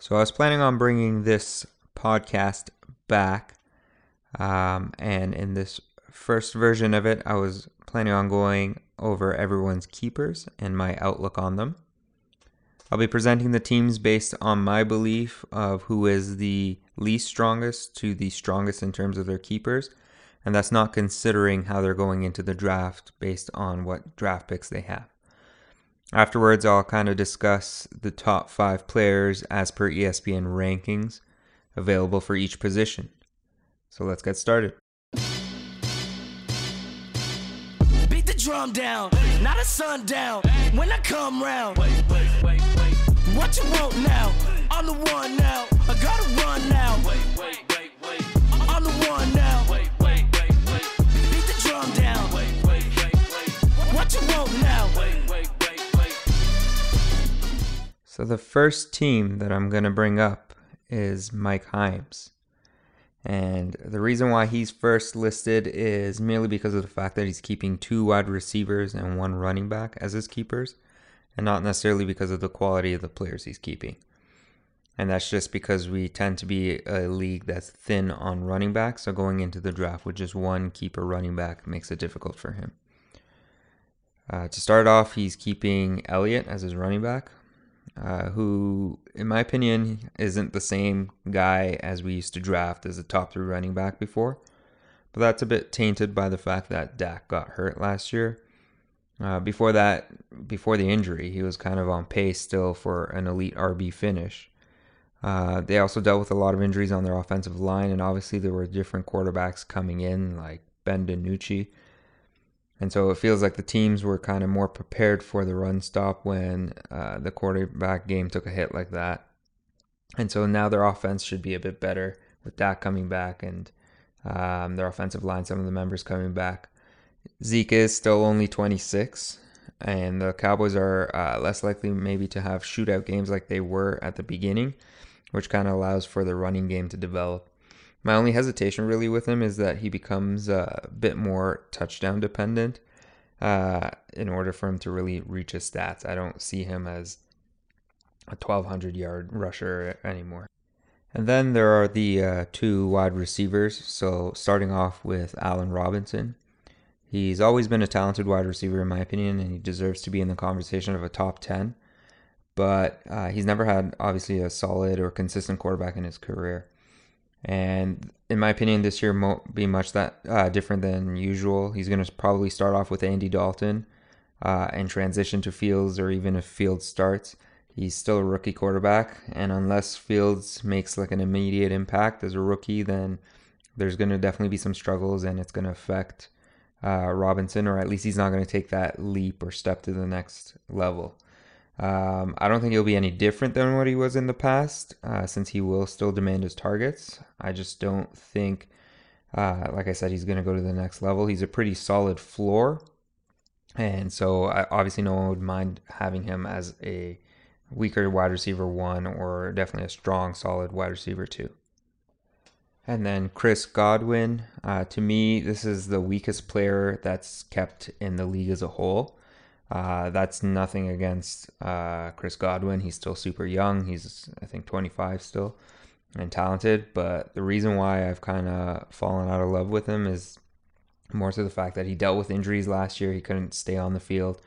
So I was planning on bringing this podcast back, um, and in this first version of it, I was planning on going over everyone's keepers and my outlook on them. I'll be presenting the teams based on my belief of who is the least strongest to the strongest in terms of their keepers, and that's not considering how they're going into the draft based on what draft picks they have. Afterwards, I'll kind of discuss the top five players as per ESPN rankings available for each position. So let's get started. Beat the drum down, not a sundown. When I come round. What you want now? I'm the one now. I gotta run now. Wait, the one now. Beat the drum down. What you want now? So the first team that I'm going to bring up is Mike Himes. And the reason why he's first listed is merely because of the fact that he's keeping two wide receivers and one running back as his keepers, and not necessarily because of the quality of the players he's keeping. And that's just because we tend to be a league that's thin on running backs, so going into the draft with just one keeper running back makes it difficult for him. Uh, to start off, he's keeping Elliott as his running back, uh, who, in my opinion, isn't the same guy as we used to draft as a top three running back before. But that's a bit tainted by the fact that Dak got hurt last year. Uh, before that, before the injury, he was kind of on pace still for an elite RB finish. Uh, they also dealt with a lot of injuries on their offensive line, and obviously there were different quarterbacks coming in, like Ben DiNucci. And so it feels like the teams were kind of more prepared for the run stop when uh, the quarterback game took a hit like that. And so now their offense should be a bit better with Dak coming back and um, their offensive line, some of the members coming back. Zeke is still only 26, and the Cowboys are uh, less likely maybe to have shootout games like they were at the beginning, which kind of allows for the running game to develop. My only hesitation really with him is that he becomes a bit more touchdown dependent uh, in order for him to really reach his stats. I don't see him as a 1200 yard rusher anymore. And then there are the uh, two wide receivers. So starting off with Allen Robinson. He's always been a talented wide receiver, in my opinion, and he deserves to be in the conversation of a top 10. But uh, he's never had, obviously, a solid or consistent quarterback in his career. And in my opinion, this year won't be much that uh, different than usual. He's going to probably start off with Andy Dalton uh, and transition to Fields, or even if Fields starts, he's still a rookie quarterback. And unless Fields makes like an immediate impact as a rookie, then there's going to definitely be some struggles, and it's going to affect uh, Robinson, or at least he's not going to take that leap or step to the next level. Um, I don't think he'll be any different than what he was in the past, uh, since he will still demand his targets. I just don't think, uh, like I said, he's going to go to the next level. He's a pretty solid floor, and so I, obviously no one would mind having him as a weaker wide receiver one, or definitely a strong, solid wide receiver two. And then Chris Godwin. Uh, to me, this is the weakest player that's kept in the league as a whole. Uh, that's nothing against uh, Chris Godwin. He's still super young. He's, I think, 25 still and talented. But the reason why I've kind of fallen out of love with him is more to the fact that he dealt with injuries last year. He couldn't stay on the field.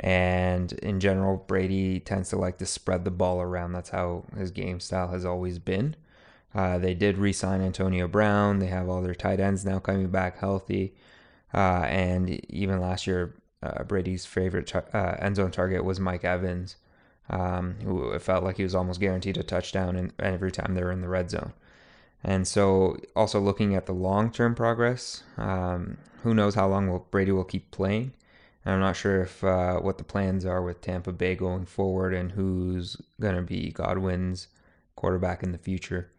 And in general, Brady tends to like to spread the ball around. That's how his game style has always been. Uh, they did re sign Antonio Brown. They have all their tight ends now coming back healthy. Uh, and even last year, uh, Brady's favorite uh, end zone target was Mike Evans, um, who it felt like he was almost guaranteed a touchdown in, every time they were in the red zone. And so, also looking at the long term progress, um, who knows how long will Brady will keep playing. And I'm not sure if uh, what the plans are with Tampa Bay going forward and who's going to be Godwin's quarterback in the future.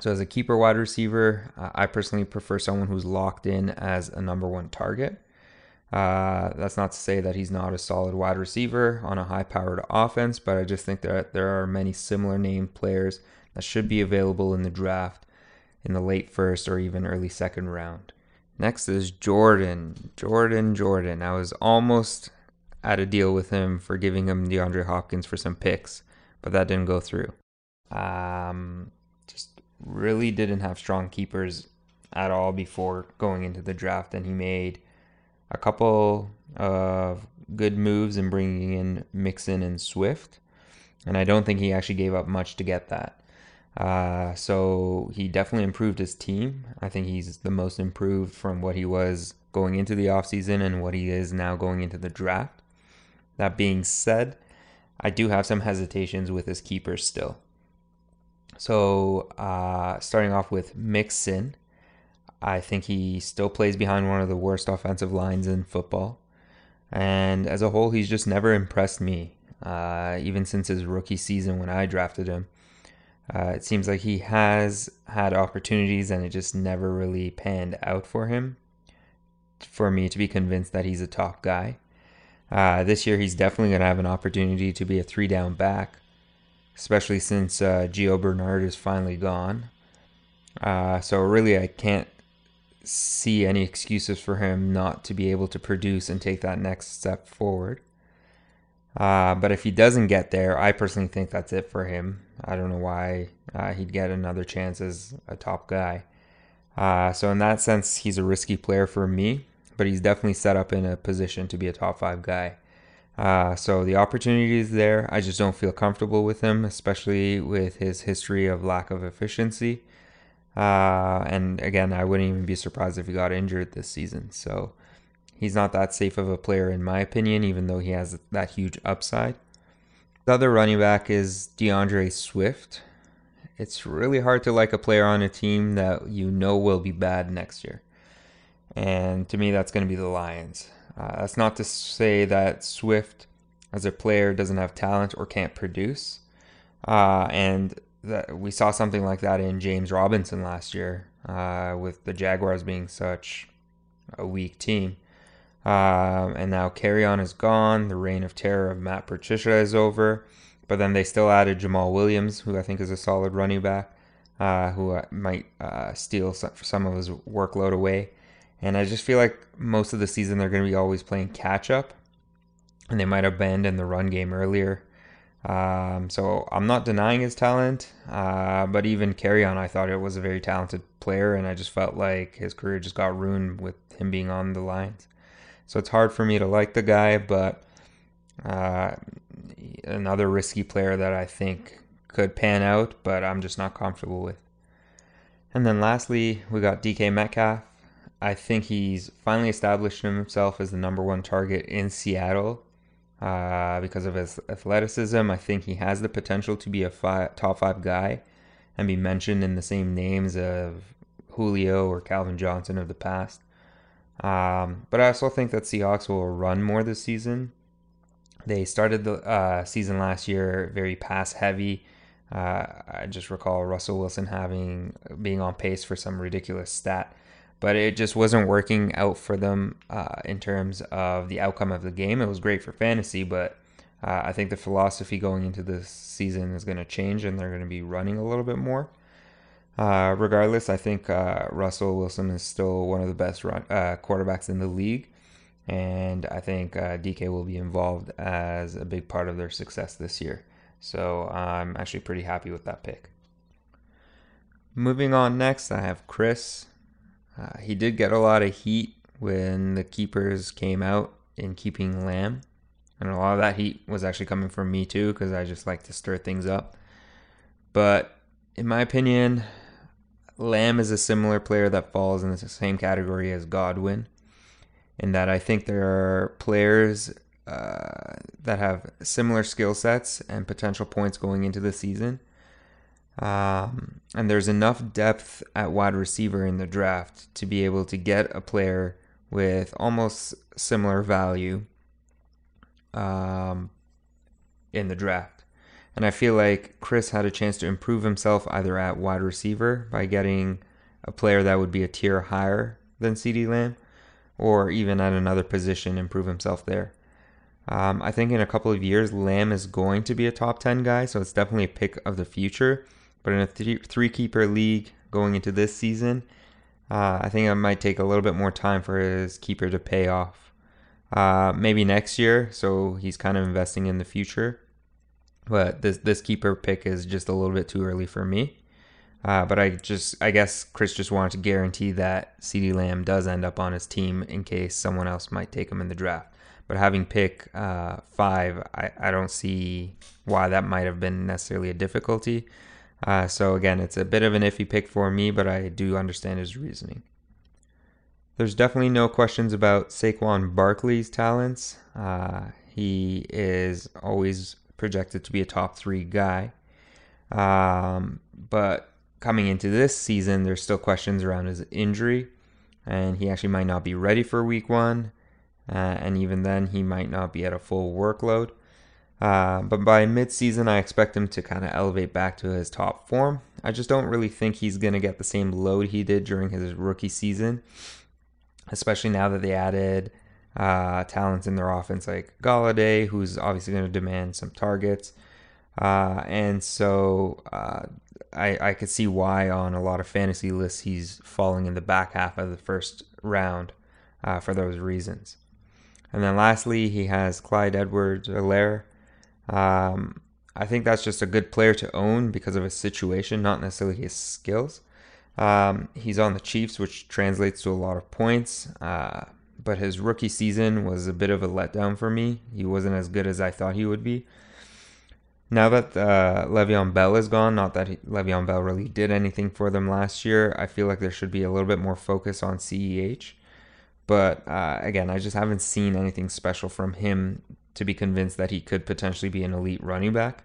So, as a keeper wide receiver, I personally prefer someone who's locked in as a number one target. Uh, that's not to say that he's not a solid wide receiver on a high powered offense, but I just think that there are many similar named players that should be available in the draft in the late first or even early second round. Next is Jordan. Jordan, Jordan. I was almost at a deal with him for giving him DeAndre Hopkins for some picks, but that didn't go through. Um, just really didn't have strong keepers at all before going into the draft, and he made a couple of good moves in bringing in Mixon and Swift, and I don't think he actually gave up much to get that. Uh, so he definitely improved his team. I think he's the most improved from what he was going into the offseason and what he is now going into the draft. That being said, I do have some hesitations with his keepers still. So, uh, starting off with Mixon, I think he still plays behind one of the worst offensive lines in football. And as a whole, he's just never impressed me, uh, even since his rookie season when I drafted him. Uh, it seems like he has had opportunities and it just never really panned out for him for me to be convinced that he's a top guy. Uh, this year, he's definitely going to have an opportunity to be a three down back, especially since uh, Gio Bernard is finally gone. Uh, so, really, I can't see any excuses for him not to be able to produce and take that next step forward. Uh, but if he doesn't get there, I personally think that's it for him. I don't know why uh, he'd get another chance as a top guy. Uh, so in that sense, he's a risky player for me, but he's definitely set up in a position to be a top five guy. Uh, so the opportunity is there. I just don't feel comfortable with him, especially with his history of lack of efficiency. Uh, and again, I wouldn't even be surprised if he got injured this season. So he's not that safe of a player, in my opinion, even though he has that huge upside. The other running back is DeAndre Swift. It's really hard to like a player on a team that you know will be bad next year. And to me, that's going to be the Lions. Uh, that's not to say that Swift, as a player, doesn't have talent or can't produce. Uh, and that we saw something like that in James Robinson last year, uh, with the Jaguars being such a weak team. Um, and now Kerryon is gone. The reign of terror of Matt Patricia is over. But then they still added Jamaal Williams, who I think is a solid running back, uh, who uh, might uh, steal some of his workload away. And I just feel like most of the season they're going to be always playing catch up. And they might abandon the run game earlier. Um, so I'm not denying his talent, uh, but even Kerryon, I thought it was a very talented player, and I just felt like his career just got ruined with him being on the Lions. So it's hard for me to like the guy, but uh, another risky player that I think could pan out, but I'm just not comfortable with. And then lastly, we got DK Metcalf. I think he's finally established himself as the number one target in Seattle uh, because of his athleticism. I think he has the potential to be a five, top five guy and be mentioned in the same names of Julio or Calvin Johnson of the past. Um, but I also think that Seahawks will run more this season. They started the uh, season last year very pass heavy. Uh, I just recall Russell Wilson having being on pace for some ridiculous stat, but it just wasn't working out for them uh, in terms of the outcome of the game. It was great for fantasy, but uh, I think the philosophy going into this season is going to change, and they're going to be running a little bit more. Uh, regardless, I think uh, Russell Wilson is still one of the best run, uh, quarterbacks in the league, and I think uh, DK will be involved as a big part of their success this year. So I'm actually pretty happy with that pick. Moving on next, I have Chris. Uh, he did get a lot of heat when the keepers came out in keeping Lamb. And a lot of that heat was actually coming from me too, because I just like to stir things up. But in my opinion, Lamb is a similar player that falls in the same category as Godwin, in that I think there are players uh, that have similar skill sets and potential points going into the season. Um, and there's enough depth at wide receiver in the draft to be able to get a player with almost similar value um, in the draft. And I feel like Chris had a chance to improve himself either at wide receiver by getting a player that would be a tier higher than CeeDee Lamb, or even at another position, improve himself there. Um, I think in a couple of years, Lamb is going to be a top 10 guy, so it's definitely a pick of the future. But in a th- three keeper league going into this season, uh, I think it might take a little bit more time for his keeper to pay off. Uh, maybe next year, so he's kind of investing in the future. but this this keeper pick is just a little bit too early for me. Uh, but I just, I guess Chris just wanted to guarantee that CeeDee Lamb does end up on his team in case someone else might take him in the draft. But having pick uh, five, I, I don't see why that might have been necessarily a difficulty. Uh, so again, it's a bit of an iffy pick for me, but I do understand his reasoning. There's definitely no questions about Saquon Barkley's talents. Uh, he is always projected to be a top three guy. Um, but coming into this season, there's still questions around his injury, and he actually might not be ready for week one. Uh, and even then, he might not be at a full workload. Uh, but by midseason, I expect him to kind of elevate back to his top form. I just don't really think he's going to get the same load he did during his rookie season, especially now that they added uh, talents in their offense like Golladay, who's obviously going to demand some targets. Uh, and so uh, I, I could see why on a lot of fantasy lists he's falling in the back half of the first round uh, for those reasons. And then lastly, he has Clyde Edwards Helaire. Um, I think that's just a good player to own because of his situation, not necessarily his skills. Um, he's on the Chiefs, which translates to a lot of points. Uh, but his rookie season was a bit of a letdown for me. He wasn't as good as I thought he would be. Now that uh, Le'Veon Bell is gone, not that he, Le'Veon Bell really did anything for them last year, I feel like there should be a little bit more focus on CEH. But uh, again, I just haven't seen anything special from him to be convinced that he could potentially be an elite running back.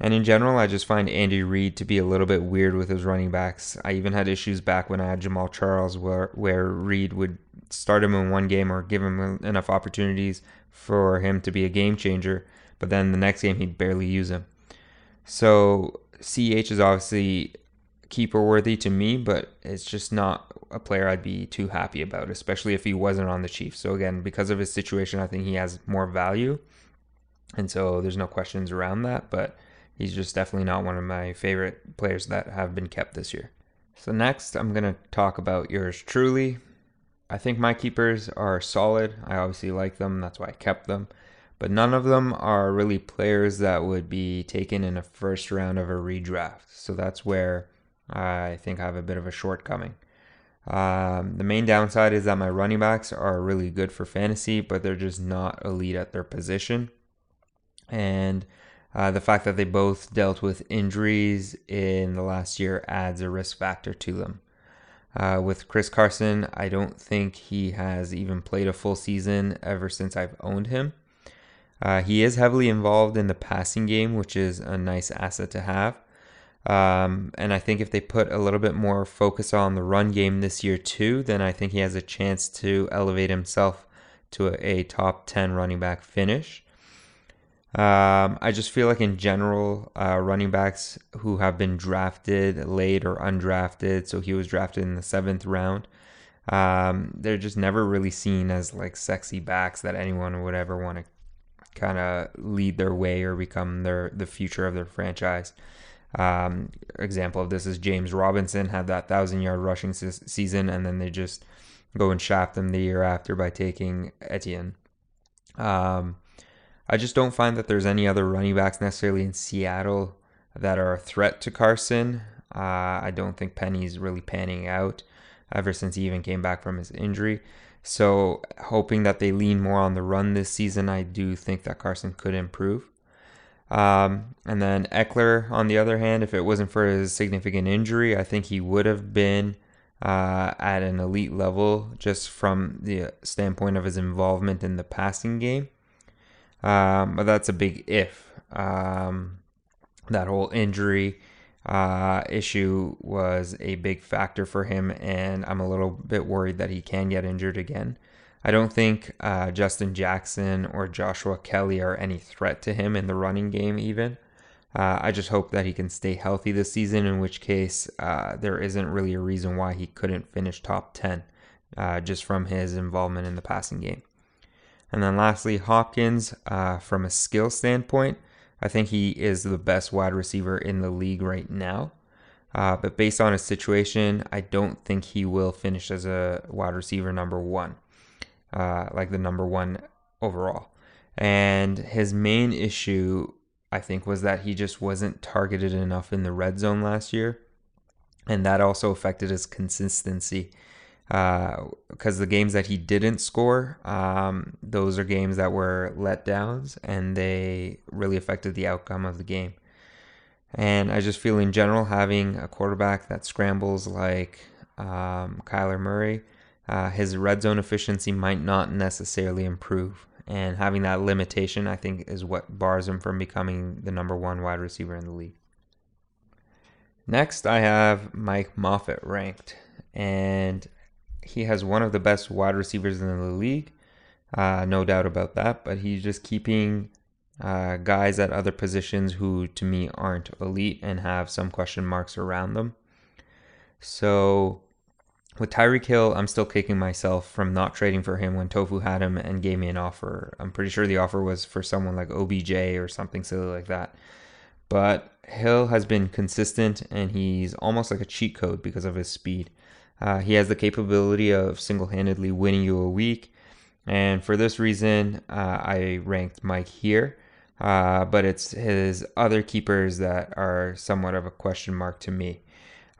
And in general, I just find Andy Reid to be a little bit weird with his running backs. I even had issues back when I had Jamaal Charles, where where Reid would start him in one game or give him enough opportunities for him to be a game changer, but then the next game he'd barely use him. So CH is obviously keeper worthy to me, but it's just not a player I'd be too happy about, especially if he wasn't on the Chiefs. So again, because of his situation, I think he has more value. And so there's no questions around that, but he's just definitely not one of my favorite players that have been kept this year. So next, I'm going to talk about yours truly. I think my keepers are solid. I obviously like them, that's why I kept them. But none of them are really players that would be taken in a first round of a redraft. So that's where I think I have a bit of a shortcoming. Um, the main downside is that my running backs are really good for fantasy, but they're just not elite at their position. And uh, the fact that they both dealt with injuries in the last year adds a risk factor to them. Uh, with Chris Carson, I don't think he has even played a full season ever since I've owned him. Uh, he is heavily involved in the passing game, which is a nice asset to have. Um, and I think if they put a little bit more focus on the run game this year too, then I think he has a chance to elevate himself to a, a top 10 running back finish. Um, I just feel like in general, uh, running backs who have been drafted late or undrafted, so he was drafted in the seventh round, um, they're just never really seen as like sexy backs that anyone would ever want to kind of lead their way or become their the future of their franchise. Um, example of this is James Robinson had that thousand yard rushing se- season, and then they just go and shaft him the year after by taking Etienne. Um, I just don't find that there's any other running backs necessarily in Seattle that are a threat to Carson. Uh, I don't think Penny's really panning out ever since he even came back from his injury. So, hoping that they lean more on the run this season, I do think that Carson could improve. Um, and then Ekeler, on the other hand, if it wasn't for his significant injury, I think he would have been uh, at an elite level just from the standpoint of his involvement in the passing game. Um, but that's a big if. Um, that whole injury uh, issue was a big factor for him, and I'm a little bit worried that he can get injured again. I don't think uh, Justin Jackson or Joshua Kelly are any threat to him in the running game, even. Uh, I just hope that he can stay healthy this season, in which case uh, there isn't really a reason why he couldn't finish top 10 uh, just from his involvement in the passing game. And then lastly, Hopkins, uh, from a skill standpoint, I think he is the best wide receiver in the league right now. Uh, but based on his situation, I don't think he will finish as a wide receiver number one uh, like the number one overall. And his main issue, I think, was that he just wasn't targeted enough in the red zone last year. And that also affected his consistency. Because uh, the games that he didn't score, um, those are games that were letdowns and they really affected the outcome of the game. And I just feel in general having a quarterback that scrambles like um, Kyler Murray, uh, his red zone efficiency might not necessarily improve. And having that limitation, I think, is what bars him from becoming the number one wide receiver in the league. Next, I have Mike Moffitt ranked, and he has one of the best wide receivers in the league, uh, no doubt about that. But he's just keeping uh, guys at other positions who, to me, aren't elite and have some question marks around them. So with Tyreek Hill, I'm still kicking myself from not trading for him when Tofu had him and gave me an offer. I'm pretty sure the offer was for someone like OBJ or something silly like that. But Hill has been consistent and he's almost like a cheat code because of his speed. Uh, he has the capability of single handedly winning you a week. And for this reason, uh, I ranked Mike here. Uh, but it's his other keepers that are somewhat of a question mark to me.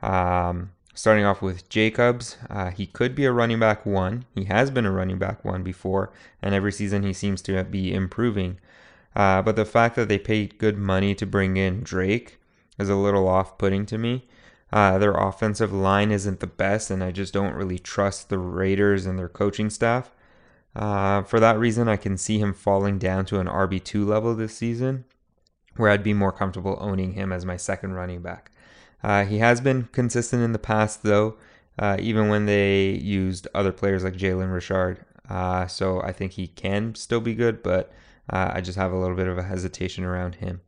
Um, Starting off with Jacobs, uh, he could be a running back one. He has been a running back one before, and every season he seems to be improving. Uh, but the fact that they paid good money to bring in Drake is a little off putting to me. Uh, their offensive line isn't the best, and I just don't really trust the Raiders and their coaching staff. Uh, for that reason, I can see him falling down to an RB2 level this season, where I'd be more comfortable owning him as my second running back. Uh, he has been consistent in the past, though, uh, even when they used other players like Jalen Richard. Uh, so I think he can still be good, but uh, I just have a little bit of a hesitation around him.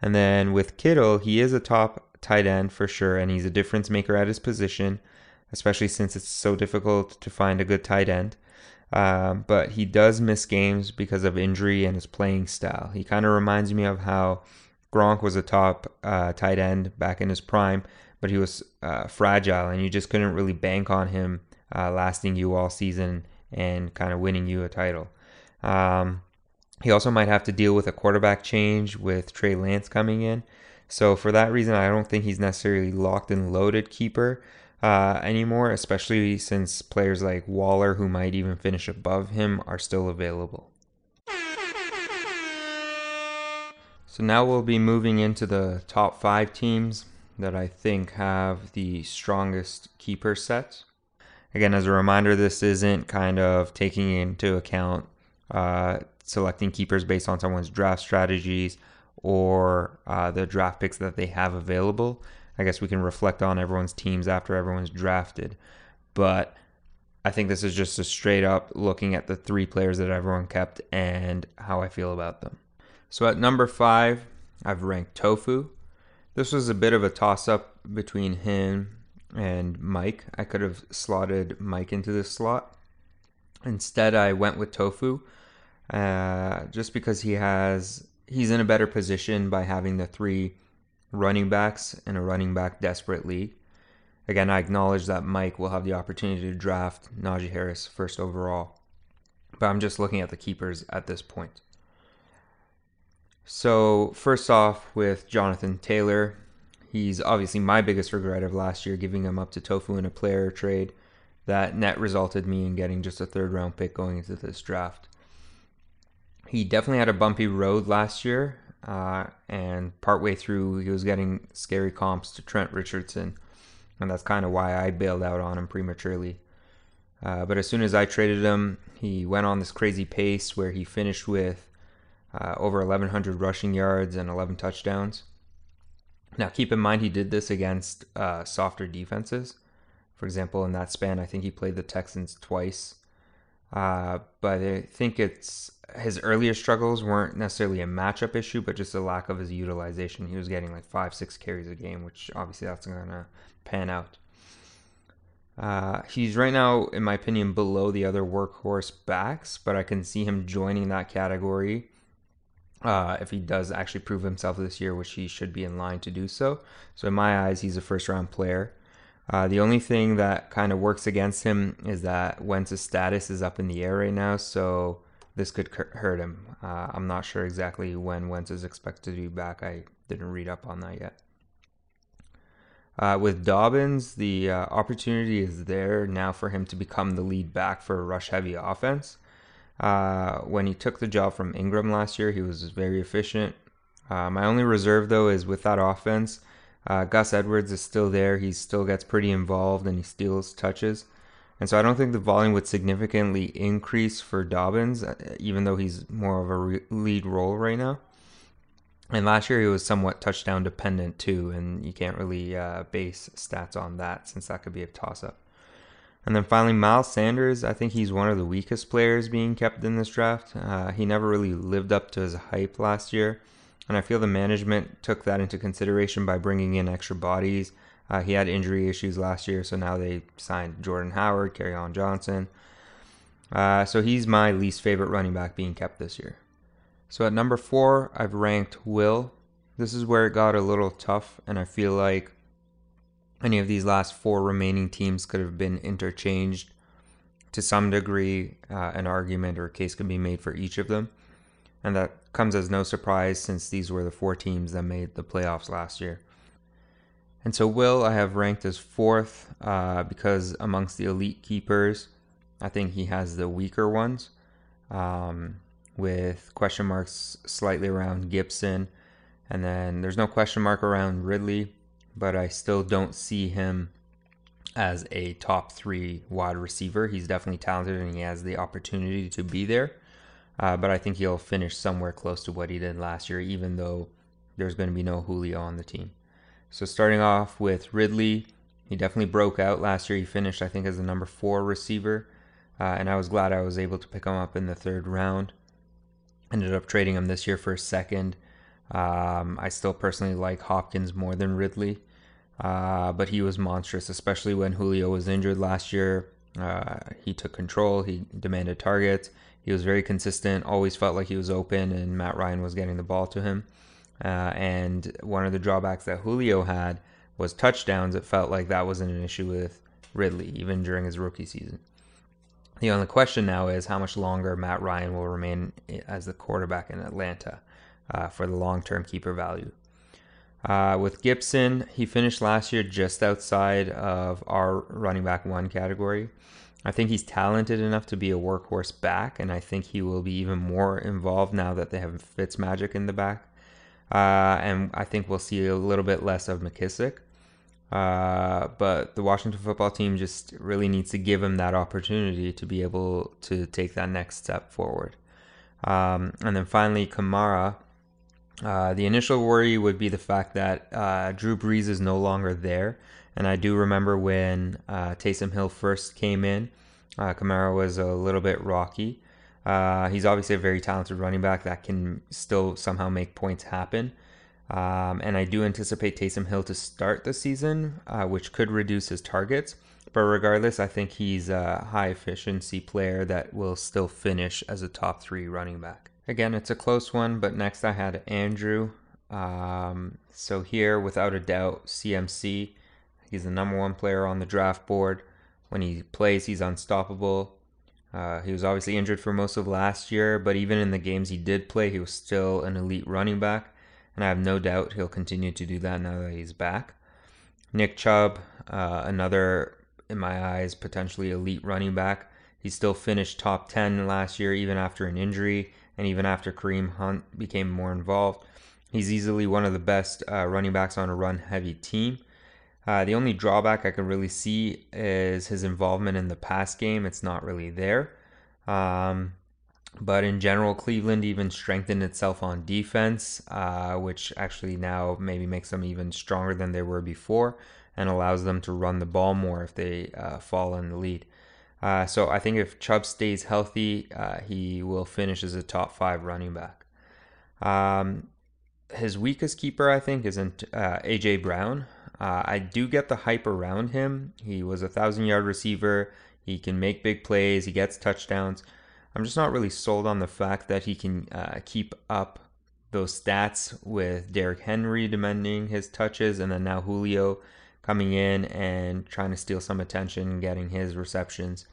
And then with Kittle, he is a top tight end for sure, and he's a difference maker at his position, especially since it's so difficult to find a good tight end. Uh, but he does miss games because of injury and his playing style. He kind of reminds me of how Gronk was a top uh, tight end back in his prime, but he was uh, fragile, and you just couldn't really bank on him uh, lasting you all season and kind of winning you a title. Um, he also might have to deal with a quarterback change with Trey Lance coming in. So for that reason, I don't think he's necessarily locked and loaded keeper uh, anymore, especially since players like Waller, who might even finish above him, are still available. So now we'll be moving into the top five teams that I think have the strongest keeper set. Again, as a reminder, this isn't kind of taking into account uh, selecting keepers based on someone's draft strategies or uh, the draft picks that they have available. I guess we can reflect on everyone's teams after everyone's drafted. But I think this is just a straight up looking at the three players that everyone kept and how I feel about them. So at number five, I've ranked Tofu. This was a bit of a toss up between him and Mike. I could have slotted Mike into this slot. Instead, I went with Tofu uh, just because he has he's in a better position by having the three running backs in a running back desperate league. Again, I acknowledge that Mike will have the opportunity to draft Najee Harris first overall, but I'm just looking at the keepers at this point. So, first off, with Jonathan Taylor, he's obviously my biggest regret of last year, giving him up to Tofu in a player trade that net resulted me in getting just a third round pick going into this draft. He definitely had a bumpy road last year, uh, and partway through, he was getting scary comps to Trent Richardson, and that's kind of why I bailed out on him prematurely. Uh, but as soon as I traded him, he went on this crazy pace where he finished with uh, over 1,100 rushing yards and 11 touchdowns. Now, keep in mind, he did this against uh, softer defenses. For example, in that span, I think he played the Texans twice. Uh, but I think it's his earlier struggles weren't necessarily a matchup issue, but just a lack of his utilization. He was getting like five, six carries a game, which obviously that's going to pan out. Uh, he's right now, in my opinion, below the other workhorse backs, but I can see him joining that category uh, if he does actually prove himself this year, which he should be in line to do so. So, in my eyes, he's a first round player. Uh, the only thing that kind of works against him is that Wentz's status is up in the air right now. So, this could hurt him. Uh, I'm not sure exactly when Wentz is expected to be back. I didn't read up on that yet. Uh, with Dobbins, the uh, opportunity is there now for him to become the lead back for a rush heavy offense. Uh, when he took the job from Ingram last year, he was very efficient. Uh, my only reserve, though, is with that offense. Uh, Gus Edwards is still there. He still gets pretty involved and he steals touches. And so I don't think the volume would significantly increase for Dobbins, uh, even though he's more of a re- lead role right now. And last year he was somewhat touchdown dependent too, and you can't really uh, base stats on that since that could be a toss up. And then finally, Miles Sanders, I think he's one of the weakest players being kept in this draft. Uh, he never really lived up to his hype last year, and I feel the management took that into consideration by bringing in extra bodies. Uh, he had injury issues last year, so now they signed Jordan Howard, Kerryon Johnson. Uh, so he's my least favorite running back being kept this year. So at number four, I've ranked Will. This is where it got a little tough, and I feel like any of these last four remaining teams could have been interchanged to some degree. Uh, an argument or a case could be made for each of them, and that comes as no surprise since these were the four teams that made the playoffs last year. And so Will I have ranked as fourth uh, because amongst the elite keepers, I think he has the weaker ones. Um, with question marks slightly around Gibson. And then there's no question mark around Ridley, but I still don't see him as a top three wide receiver. He's definitely talented and he has the opportunity to be there. Uh, but I think he'll finish somewhere close to what he did last year, even though there's going to be no Julio on the team. So starting off with Ridley, he definitely broke out last year. He finished, I think, as the number four receiver, uh, and I was glad I was able to pick him up in the third round. Ended up trading him this year for a second. Um, I still personally like Hopkins more than Ridley, uh, but he was monstrous, especially when Julio was injured last year. Uh, he took control, he demanded targets. He was very consistent, always felt like he was open, and Matt Ryan was getting the ball to him. Uh, and one of the drawbacks that Julio had was touchdowns. It felt like that wasn't an issue with Ridley, even during his rookie season. The only question now is how much longer Matt Ryan will remain as the quarterback in Atlanta uh, for the long term keeper value. Uh, with Gibson, he finished last year just outside of our running back one category. I think he's talented enough to be a workhorse back, and I think he will be even more involved now that they have Fitzmagic in the back. Uh, and I think we'll see a little bit less of McKissic. Uh, but the Washington football team just really needs to give him that opportunity to be able to take that next step forward. Um, and then finally, Kamara. Uh, the initial worry would be the fact that uh, Drew Brees is no longer there. And I do remember when uh, Taysom Hill first came in, uh, Kamara was a little bit rocky. Uh, he's obviously a very talented running back that can still somehow make points happen. Um, and I do anticipate Taysom Hill to start the season, uh, which could reduce his targets. But regardless, I think he's a high efficiency player that will still finish as a top three running back. Again, it's a close one, but next I had Andrew. Um, so here, without a doubt, CMC. He's the number one player on the draft board. When he plays, he's unstoppable. Uh, he was obviously injured for most of last year, but even in the games he did play, he was still an elite running back and I have no doubt he'll continue to do that now that he's back. Nick Chubb, uh, another, in my eyes, potentially elite running back. He still finished top 10 last year, even after an injury, and even after Kareem Hunt became more involved. He's easily one of the best uh, running backs on a run heavy team. Uh, the only drawback I can really see is his involvement in the pass game. It's not really there. Um, but in general, Cleveland even strengthened itself on defense, uh, which actually now maybe makes them even stronger than they were before and allows them to run the ball more if they uh, fall in the lead. Uh, so I think if Chubb stays healthy, uh, he will finish as a top five running back. Um, his weakest keeper, I think, is not uh, AJ Brown. Uh, I do get the hype around him. He was a thousand yard receiver. He can make big plays. He gets touchdowns. I'm just not really sold on the fact that he can uh, keep up those stats with Derrick Henry demanding his touches and then now Julio coming in and trying to steal some attention, getting his receptions.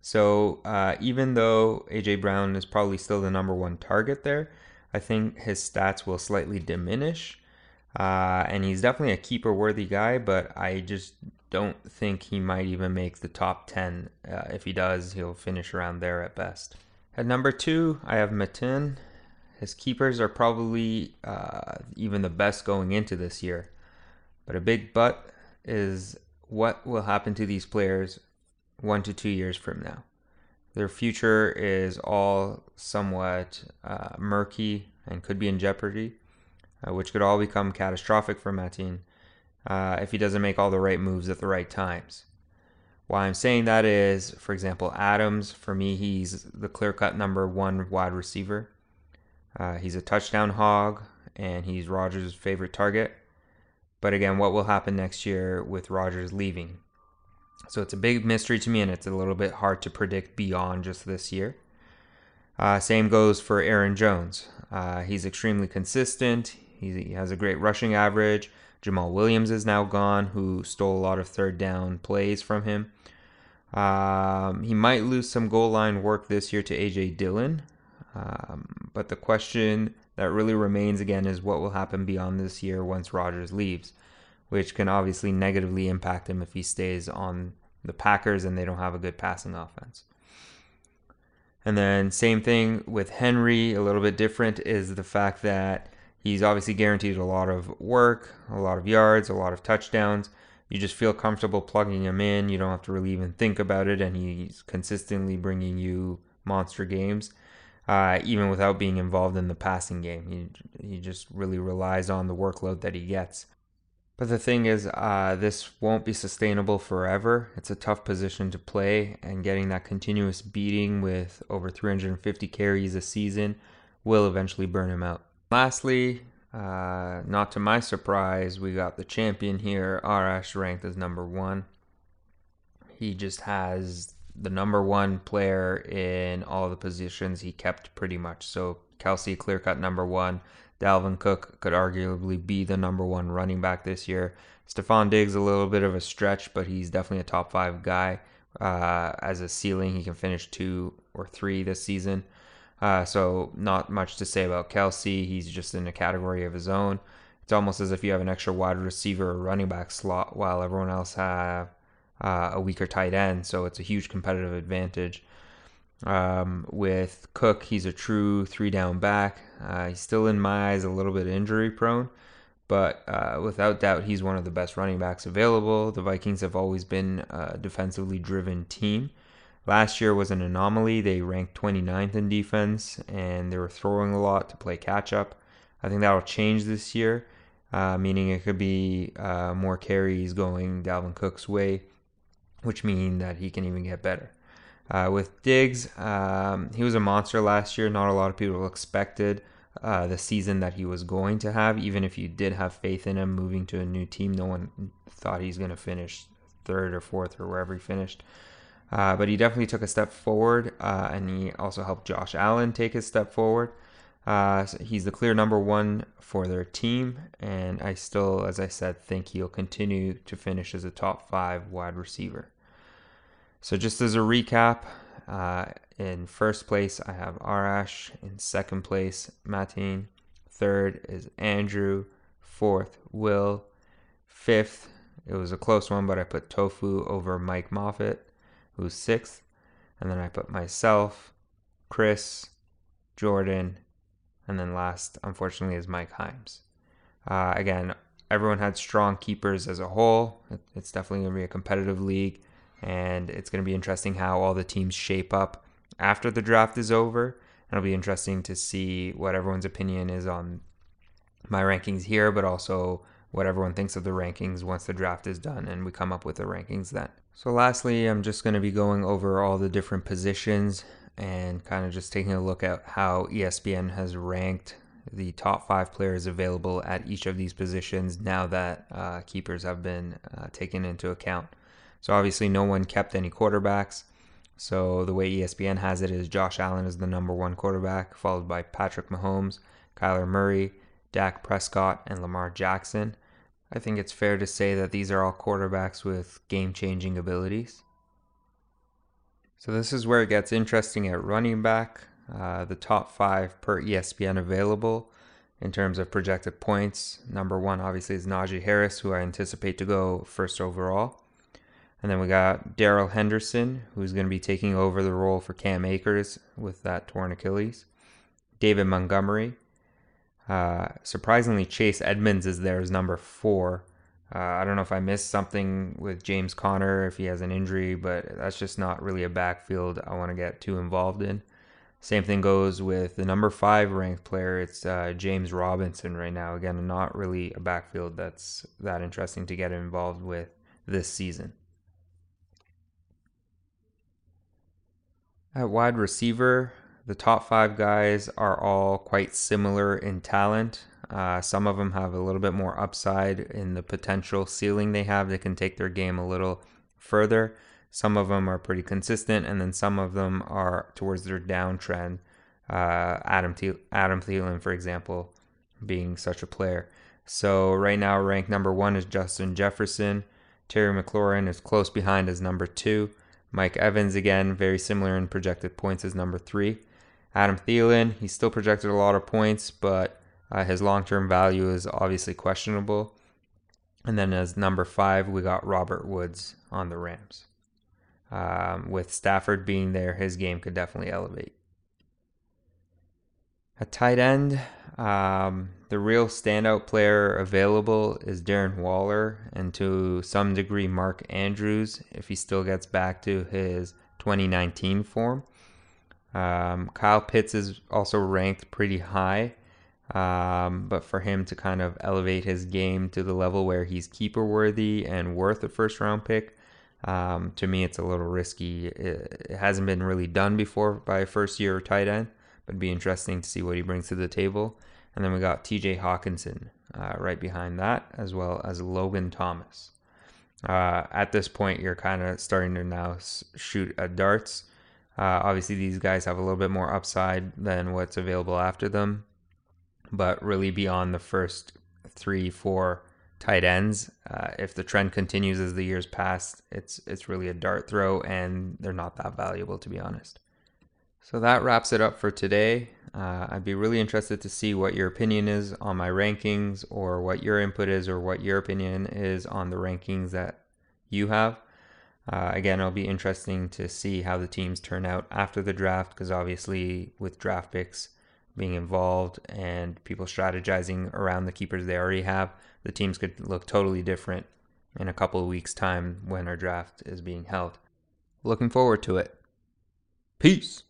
So uh, even though AJ Brown is probably still the number one target there, I think his stats will slightly diminish. Uh, and he's definitely a keeper worthy guy, but I just don't think he might even make the top 10. Uh, if he does, he'll finish around there at best. At number two, I have Matin. His keepers are probably uh, even the best going into this year. But a big but is what will happen to these players one to two years from now. Their future is all somewhat uh, murky and could be in jeopardy, uh, which could all become catastrophic for Matin uh, if he doesn't make all the right moves at the right times. Why I'm saying that is, for example, Adams, for me, he's the clear cut number one wide receiver. Uh, he's a touchdown hog, and he's Rodgers' favorite target. But again, what will happen next year with Rodgers leaving? So it's a big mystery to me, and it's a little bit hard to predict beyond just this year. Uh, same goes for Aaron Jones. Uh, he's extremely consistent. he has a great rushing average. Jamaal Williams is now gone, who stole a lot of third down plays from him. Um, he might lose some goal line work this year to AJ Dillon. Um, but the question that really remains again is what will happen beyond this year once Rodgers leaves, which can obviously negatively impact him if he stays on the Packers and they don't have a good passing offense. And then, same thing with Henry, a little bit different is the fact that he's obviously guaranteed a lot of work, a lot of yards, a lot of touchdowns. You just feel comfortable plugging him in. You don't have to really even think about it, and he's consistently bringing you monster games uh, even without being involved in the passing game. He, he just really relies on the workload that he gets. But the thing is, uh, this won't be sustainable forever. It's a tough position to play, and getting that continuous beating with over 350 carries a season will eventually burn him out. Lastly, uh, not to my surprise, we got the champion here, Arash, ranked as number one. He just has the number one player in all the positions he kept pretty much. So Kelce, clear cut number one. Dalvin Cook could arguably be the number one running back this year. Stefon Diggs, a little bit of a stretch, but he's definitely a top five guy. Uh, as a ceiling, he can finish two or three this season. Uh, so, not much to say about Kelce. He's just in a category of his own. It's almost as if you have an extra wide receiver or running back slot while everyone else have uh, a weaker tight end, so it's a huge competitive advantage. Um, with Cook, he's a true three down back. Uh, he's still, in my eyes, a little bit injury prone, but uh, without doubt, he's one of the best running backs available. The Vikings have always been a defensively driven team. Last year was an anomaly. They ranked 29th in defense and they were throwing a lot to play catch up. I think that'll change this year, uh, meaning it could be uh, more carries going Dalvin Cook's way which mean that he can even get better. Uh, with Diggs, um, he was a monster last year. Not a lot of people expected uh, the season that he was going to have. Even if you did have faith in him moving to a new team, no one thought he's going to finish third or fourth or wherever he finished. Uh, but he definitely took a step forward, uh, and he also helped Josh Allen take a step forward. Uh, so he's the clear number one for their team, and I still, as I said, think he'll continue to finish as a top five wide receiver. So, just as a recap, uh, in first place, I have Arash. In second place, Matin. Third is Andrew. Fourth, Will. Fifth, it was a close one, but I put Tofu over Mike Moffat, who's sixth. And then I put myself, Chris, Jordan, and then last, unfortunately, is Mike Himes. Uh, again, everyone had strong keepers as a whole. It's definitely going to be a competitive league and it's going to be interesting how all the teams shape up after the draft is over. It'll be interesting to see what everyone's opinion is on my rankings here, but also what everyone thinks of the rankings once the draft is done and we come up with the rankings then. So, lastly, I'm just going to be going over all the different positions and kind of just taking a look at how ESPN has ranked the top five players available at each of these positions now that uh, keepers have been uh, taken into account. So obviously, no one kept any quarterbacks. So the way ESPN has it is Josh Allen is the number one quarterback, followed by Patrick Mahomes, Kyler Murray, Dak Prescott, and Lamar Jackson. I think it's fair to say that these are all quarterbacks with game changing abilities. So this is where it gets interesting at running back. Uh, the top five per ESPN available in terms of projected points. Number one, obviously, is Najee Harris, who I anticipate to go first overall. And then we got Darrell Henderson, who's going to be taking over the role for Cam Akers with that torn Achilles. David Montgomery. Uh, surprisingly, Chase Edmonds is there as number four. Uh, I don't know if I missed something with James Conner, if he has an injury, but that's just not really a backfield I want to get too involved in. Same thing goes with the number five ranked player. It's uh, James Robinson right now. Again, not really a backfield that's that interesting to get involved with this season. At wide receiver, the top five guys are all quite similar in talent. Uh, some of them have a little bit more upside in the potential ceiling they have. They can take their game a little further. Some of them are pretty consistent, and then some of them are towards their downtrend. Uh, Adam Thiel- Adam Thielen, for example, being such a player. So right now, ranked number one is Justin Jefferson. Terry McLaurin is close behind as number two. Mike Evans, again, very similar in projected points as number three. Adam Thielen, he's still projected a lot of points, but uh, his long term value is obviously questionable. And then as number five, we got Robert Woods on the Rams. Um, with Stafford being there, his game could definitely elevate. At tight end, um, the real standout player available is Darren Waller and to some degree Mark Andrews if he still gets back to his 2019 form. Um, Kyle Pitts is also ranked pretty high, um, but for him to kind of elevate his game to the level where he's keeper worthy and worth a first round pick, um, to me it's a little risky. It, hasn't been really done before by a first year tight end, it'd be interesting to see what he brings to the table. And then we got TJ Hockenson uh, right behind that, as well as Logan Thomas. Uh, at this point, you're kind of starting to now shoot at darts. Uh, obviously, these guys have a little bit more upside than what's available after them, but really beyond the first three, four tight ends, uh, if the trend continues as the years pass, it's it's really a dart throw, and they're not that valuable to be honest. So that wraps it up for today. Uh, I'd be really interested to see what your opinion is on my rankings, or what your input is, or what your opinion is on the rankings that you have. Uh, again, it'll be interesting to see how the teams turn out after the draft, because obviously, with draft picks being involved and people strategizing around the keepers they already have, the teams could look totally different in a couple of weeks' time when our draft is being held. Looking forward to it. Peace.